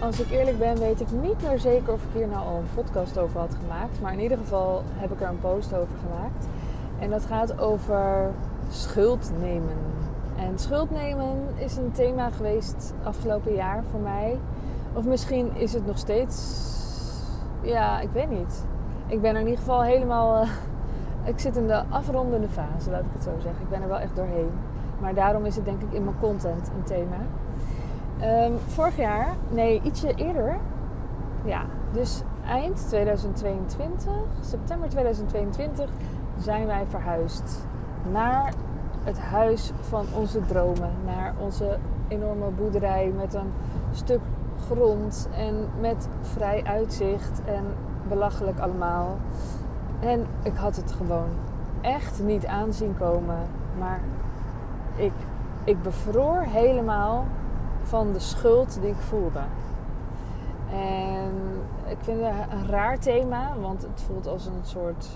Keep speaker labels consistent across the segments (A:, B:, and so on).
A: als ik eerlijk ben, weet ik niet meer zeker of ik hier nou al een podcast over had gemaakt. Maar in ieder geval heb ik er een post over gemaakt. En dat gaat over schuld nemen. En schuld nemen is een thema geweest afgelopen jaar voor mij. Of misschien is het nog steeds. Ja, ik weet niet. Ik ben er in ieder geval helemaal. Uh, ik zit in de afrondende fase, laat ik het zo zeggen. Ik ben er wel echt doorheen. Maar daarom is het denk ik in mijn content een thema. Um, vorig jaar, nee, ietsje eerder. Ja, dus eind 2022, september 2022, zijn wij verhuisd naar het huis van onze dromen. Naar onze enorme boerderij met een stuk grond en met vrij uitzicht en belachelijk allemaal. En ik had het gewoon echt niet aanzien komen. Maar ik, ik bevroor helemaal van de schuld die ik voelde. En ik vind het een raar thema, want het voelt als een soort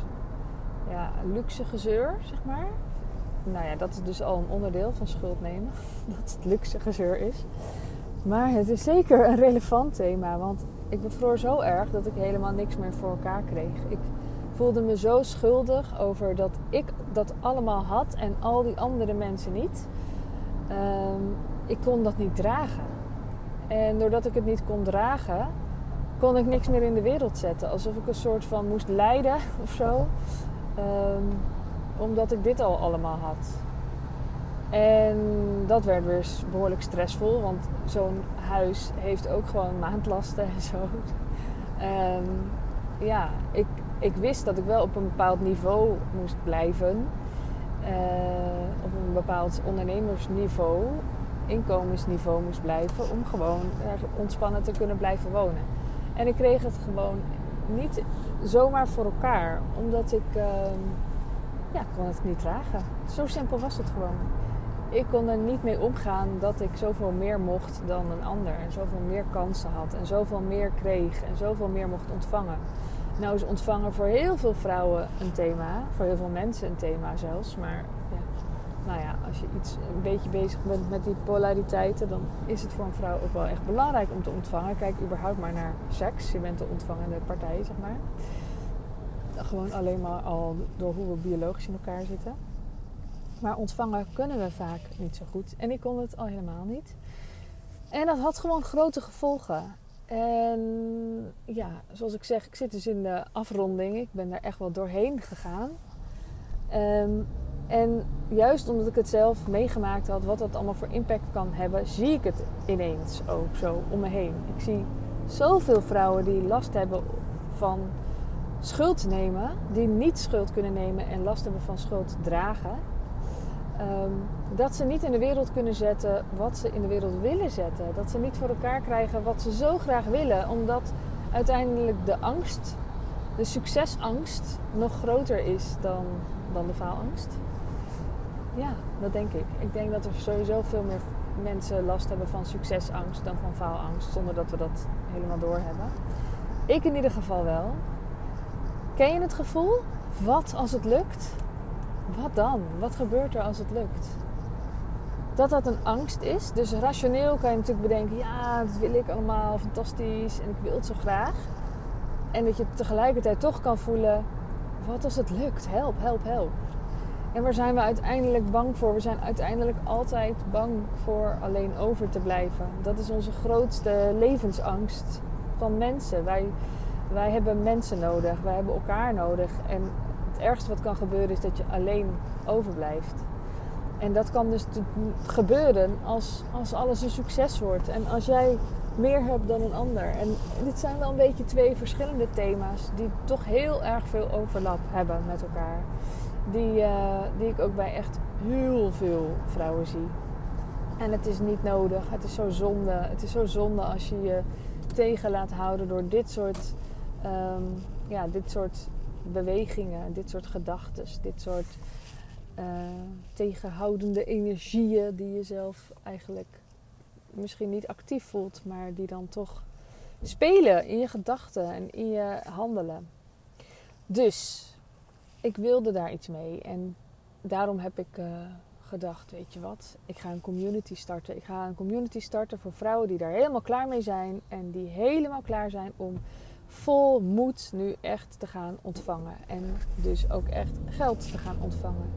A: ja, luxe gezeur, zeg maar. Nou ja, dat is dus al een onderdeel van schuld nemen. Dat het luxe gezeur is. Maar het is zeker een relevant thema, want ik bevroor zo erg dat ik helemaal niks meer voor elkaar kreeg. Ik voelde me zo schuldig over dat ik dat allemaal had en al die andere mensen niet. Um, ik kon dat niet dragen. En doordat ik het niet kon dragen, kon ik niks meer in de wereld zetten. Alsof ik een soort van moest lijden of zo. Um, omdat ik dit al allemaal had. En dat werd weer behoorlijk stressvol, want zo'n huis heeft ook gewoon maandlasten en zo. Um, ja, ik, ik wist dat ik wel op een bepaald niveau moest blijven. Uh, op een bepaald ondernemersniveau inkomensniveau moest blijven om gewoon ontspannen te kunnen blijven wonen. En ik kreeg het gewoon niet zomaar voor elkaar, omdat ik, uh, ja, kon het niet dragen. Zo simpel was het gewoon. Ik kon er niet mee omgaan dat ik zoveel meer mocht dan een ander. En zoveel meer kansen had. En zoveel meer kreeg. En zoveel meer mocht ontvangen. Nou is ontvangen voor heel veel vrouwen een thema. Voor heel veel mensen een thema zelfs. Maar nou ja, als je iets een beetje bezig bent met die polariteiten, dan is het voor een vrouw ook wel echt belangrijk om te ontvangen. Kijk überhaupt maar naar seks. Je bent de ontvangende partij, zeg maar. Gewoon alleen maar al door hoe we biologisch in elkaar zitten. Maar ontvangen kunnen we vaak niet zo goed. En ik kon het al helemaal niet. En dat had gewoon grote gevolgen. En ja, zoals ik zeg, ik zit dus in de afronding. Ik ben daar echt wel doorheen gegaan. Um, en juist omdat ik het zelf meegemaakt had, wat dat allemaal voor impact kan hebben, zie ik het ineens ook zo om me heen. Ik zie zoveel vrouwen die last hebben van schuld nemen, die niet schuld kunnen nemen en last hebben van schuld dragen. Ehm, dat ze niet in de wereld kunnen zetten wat ze in de wereld willen zetten. Dat ze niet voor elkaar krijgen wat ze zo graag willen, omdat uiteindelijk de angst, de succesangst, nog groter is dan, dan de faalangst. Ja, dat denk ik. Ik denk dat er sowieso veel meer mensen last hebben van succesangst dan van faalangst, zonder dat we dat helemaal doorhebben. Ik in ieder geval wel. Ken je het gevoel? Wat als het lukt? Wat dan? Wat gebeurt er als het lukt? Dat dat een angst is. Dus rationeel kan je natuurlijk bedenken: ja, dat wil ik allemaal fantastisch en ik wil het zo graag. En dat je tegelijkertijd toch kan voelen: wat als het lukt? Help, help, help. En waar zijn we uiteindelijk bang voor? We zijn uiteindelijk altijd bang voor alleen over te blijven. Dat is onze grootste levensangst van mensen. Wij, wij hebben mensen nodig, wij hebben elkaar nodig. En het ergste wat kan gebeuren is dat je alleen overblijft. En dat kan dus gebeuren als, als alles een succes wordt. En als jij meer hebt dan een ander. En dit zijn wel een beetje twee verschillende thema's die toch heel erg veel overlap hebben met elkaar. Die, uh, die ik ook bij echt heel veel vrouwen zie. En het is niet nodig. Het is zo zonde. Het is zo zonde als je je tegen laat houden door dit soort, um, ja, dit soort bewegingen, dit soort gedachten, dit soort uh, tegenhoudende energieën die je zelf eigenlijk misschien niet actief voelt, maar die dan toch spelen in je gedachten en in je handelen. Dus ik wilde daar iets mee. En daarom heb ik uh, gedacht, weet je wat, ik ga een community starten. Ik ga een community starten voor vrouwen die daar helemaal klaar mee zijn en die helemaal klaar zijn om vol moed nu echt te gaan ontvangen. En dus ook echt geld te gaan ontvangen.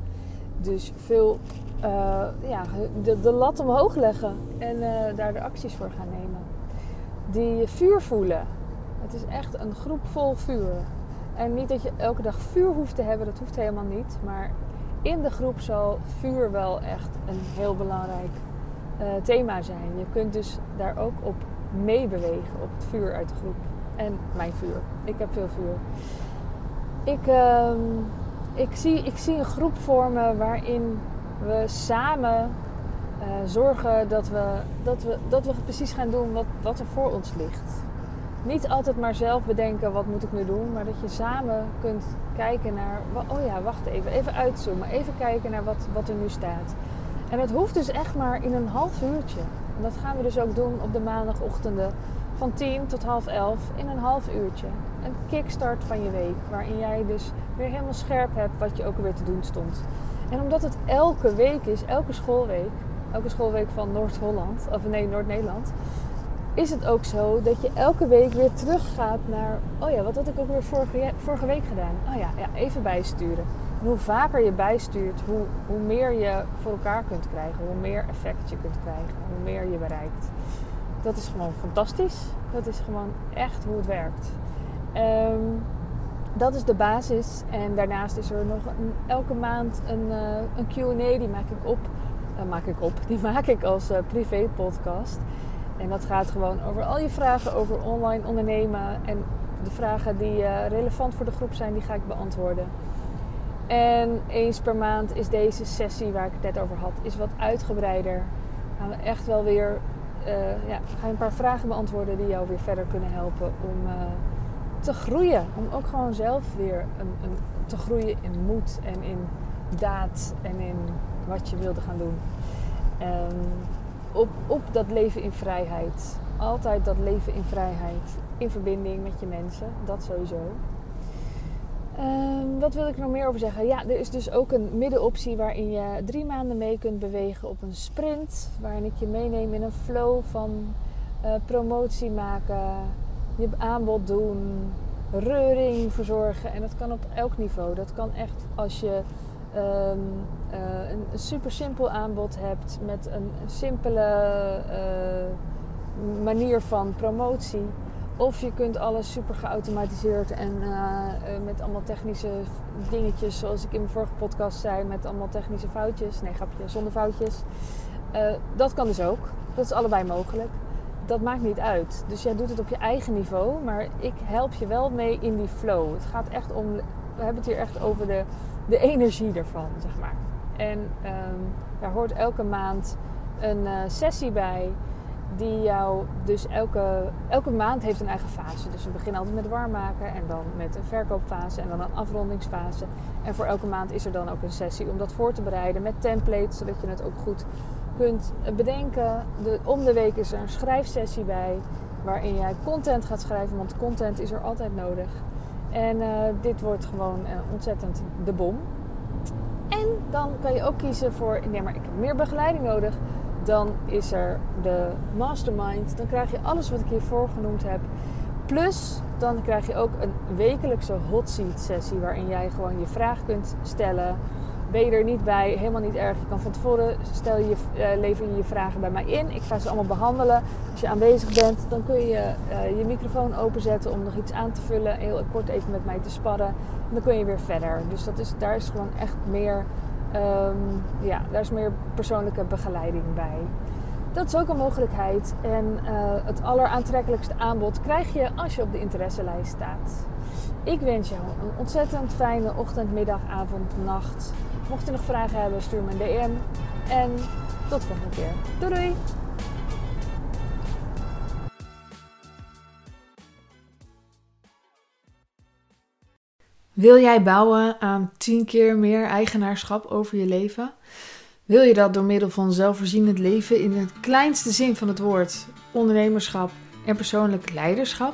A: Dus veel uh, ja, de, lat omhoog leggen en uh, daar de acties voor gaan nemen. Die vuur voelen. Het is echt een groep vol vuur. En niet dat je elke dag vuur hoeft te hebben, dat hoeft helemaal niet. Maar in de groep zal vuur wel echt een heel belangrijk uh, thema zijn. Je kunt dus daar ook op meebewegen, op het vuur uit de groep. En mijn vuur. Ik heb veel vuur. Ik, uh, ik, zie, ik zie een groep vormen waarin we samen uh, zorgen dat we, dat, we, dat we precies gaan doen wat, wat er voor ons ligt. Niet altijd maar zelf bedenken wat moet ik nu doen, maar dat je samen kunt kijken naar, oh ja, wacht even, even uitzoomen, even kijken naar wat, wat er nu staat. En dat hoeft dus echt maar in een half uurtje. En dat gaan we dus ook doen op de maandagochtenden van 10 tot half 11 in een half uurtje. Een kickstart van je week, waarin jij dus weer helemaal scherp hebt wat je ook weer te doen stond. En omdat het elke week is, elke schoolweek, elke schoolweek van Noord-Holland, of nee, Noord-Nederland, is het ook zo dat je elke week weer teruggaat naar, oh ja, wat had ik ook weer vorige, vorige week gedaan? Oh ja, ja, even bijsturen. En hoe vaker je bijstuurt, hoe, hoe meer je voor elkaar kunt krijgen, hoe meer effect je kunt krijgen, hoe meer je bereikt. Dat is gewoon fantastisch. Dat is gewoon echt hoe het werkt. Um, dat is de basis. En daarnaast is er nog elke maand een, uh, een QA, die maak ik op. Uh, maak ik op. Die maak ik als uh, privé podcast. En dat gaat gewoon over al je vragen over online ondernemen. En de vragen die relevant voor de groep zijn, die ga ik beantwoorden. En eens per maand is deze sessie waar ik het net over had, is wat uitgebreider. Gaan we echt wel weer, ja, ga je een paar vragen beantwoorden die jou weer verder kunnen helpen om te groeien. Om ook gewoon zelf weer een, een, te groeien in moed en in daad en in wat je wilde gaan doen. Um, op, op dat leven in vrijheid. Altijd dat leven in vrijheid. In verbinding met je mensen. Dat sowieso. Um, wat wil ik nog meer over zeggen? Ja, er is dus ook een middenoptie waarin je drie maanden mee kunt bewegen op een sprint. Waarin ik je meeneem in een flow van uh, promotie maken, je aanbod doen, reuring verzorgen. En dat kan op elk niveau. Dat kan echt als je um, uh, een, super simpel aanbod hebt met een, simpele uh, manier van promotie. Of je kunt alles super geautomatiseerd en uh, met allemaal technische dingetjes, zoals ik in mijn vorige podcast zei, met allemaal technische foutjes. Nee, grapje, zonder foutjes. dat kan dus ook. Dat is allebei mogelijk dat maakt niet uit. Dus jij doet het op je eigen niveau, maar ik help je wel mee in die flow. Het gaat echt om, we hebben het hier echt over de, de energie ervan, zeg maar. En um, daar hoort elke maand een uh, sessie bij die jou dus elke, elke maand heeft een eigen fase. Dus we beginnen altijd met warm maken en dan met een verkoopfase en dan een afrondingsfase. En voor elke maand is er dan ook een sessie om dat voor te bereiden met templates, zodat je het ook goed kunt bedenken. De, om de week is er een schrijfsessie bij waarin jij content gaat schrijven, want content is er altijd nodig. En uh, dit wordt gewoon uh, ontzettend de bom. En dan kan je ook kiezen voor, nee maar ik heb meer begeleiding nodig. Dan is er de mastermind. Dan krijg je alles wat ik hiervoor genoemd heb. Plus, dan krijg je ook een wekelijkse hot seat sessie waarin jij gewoon je vraag kunt stellen ben je er niet bij, helemaal niet erg. Je kan van tevoren, stel je, uh, lever je je vragen bij mij in. Ik ga ze allemaal behandelen. Als je aanwezig bent, dan kun je uh, je microfoon openzetten om nog iets aan te vullen. Heel kort even met mij te sparren. En dan kun je weer verder. Dus dat is, daar is gewoon echt meer, um, ja, daar is meer persoonlijke begeleiding bij. Dat is ook een mogelijkheid. En uh, het alleraantrekkelijkste aanbod krijg je als je op de interesselijst staat. Ik wens jou een ontzettend fijne ochtend, middag, avond, nacht. Mocht je nog vragen hebben, stuur me een DM. En tot de volgende keer. Doei doei!
B: Wil jij bouwen aan 10 keer meer eigenaarschap over je leven? Wil je dat door middel van zelfvoorzienend leven in het kleinste zin van het woord, ondernemerschap en persoonlijk leiderschap?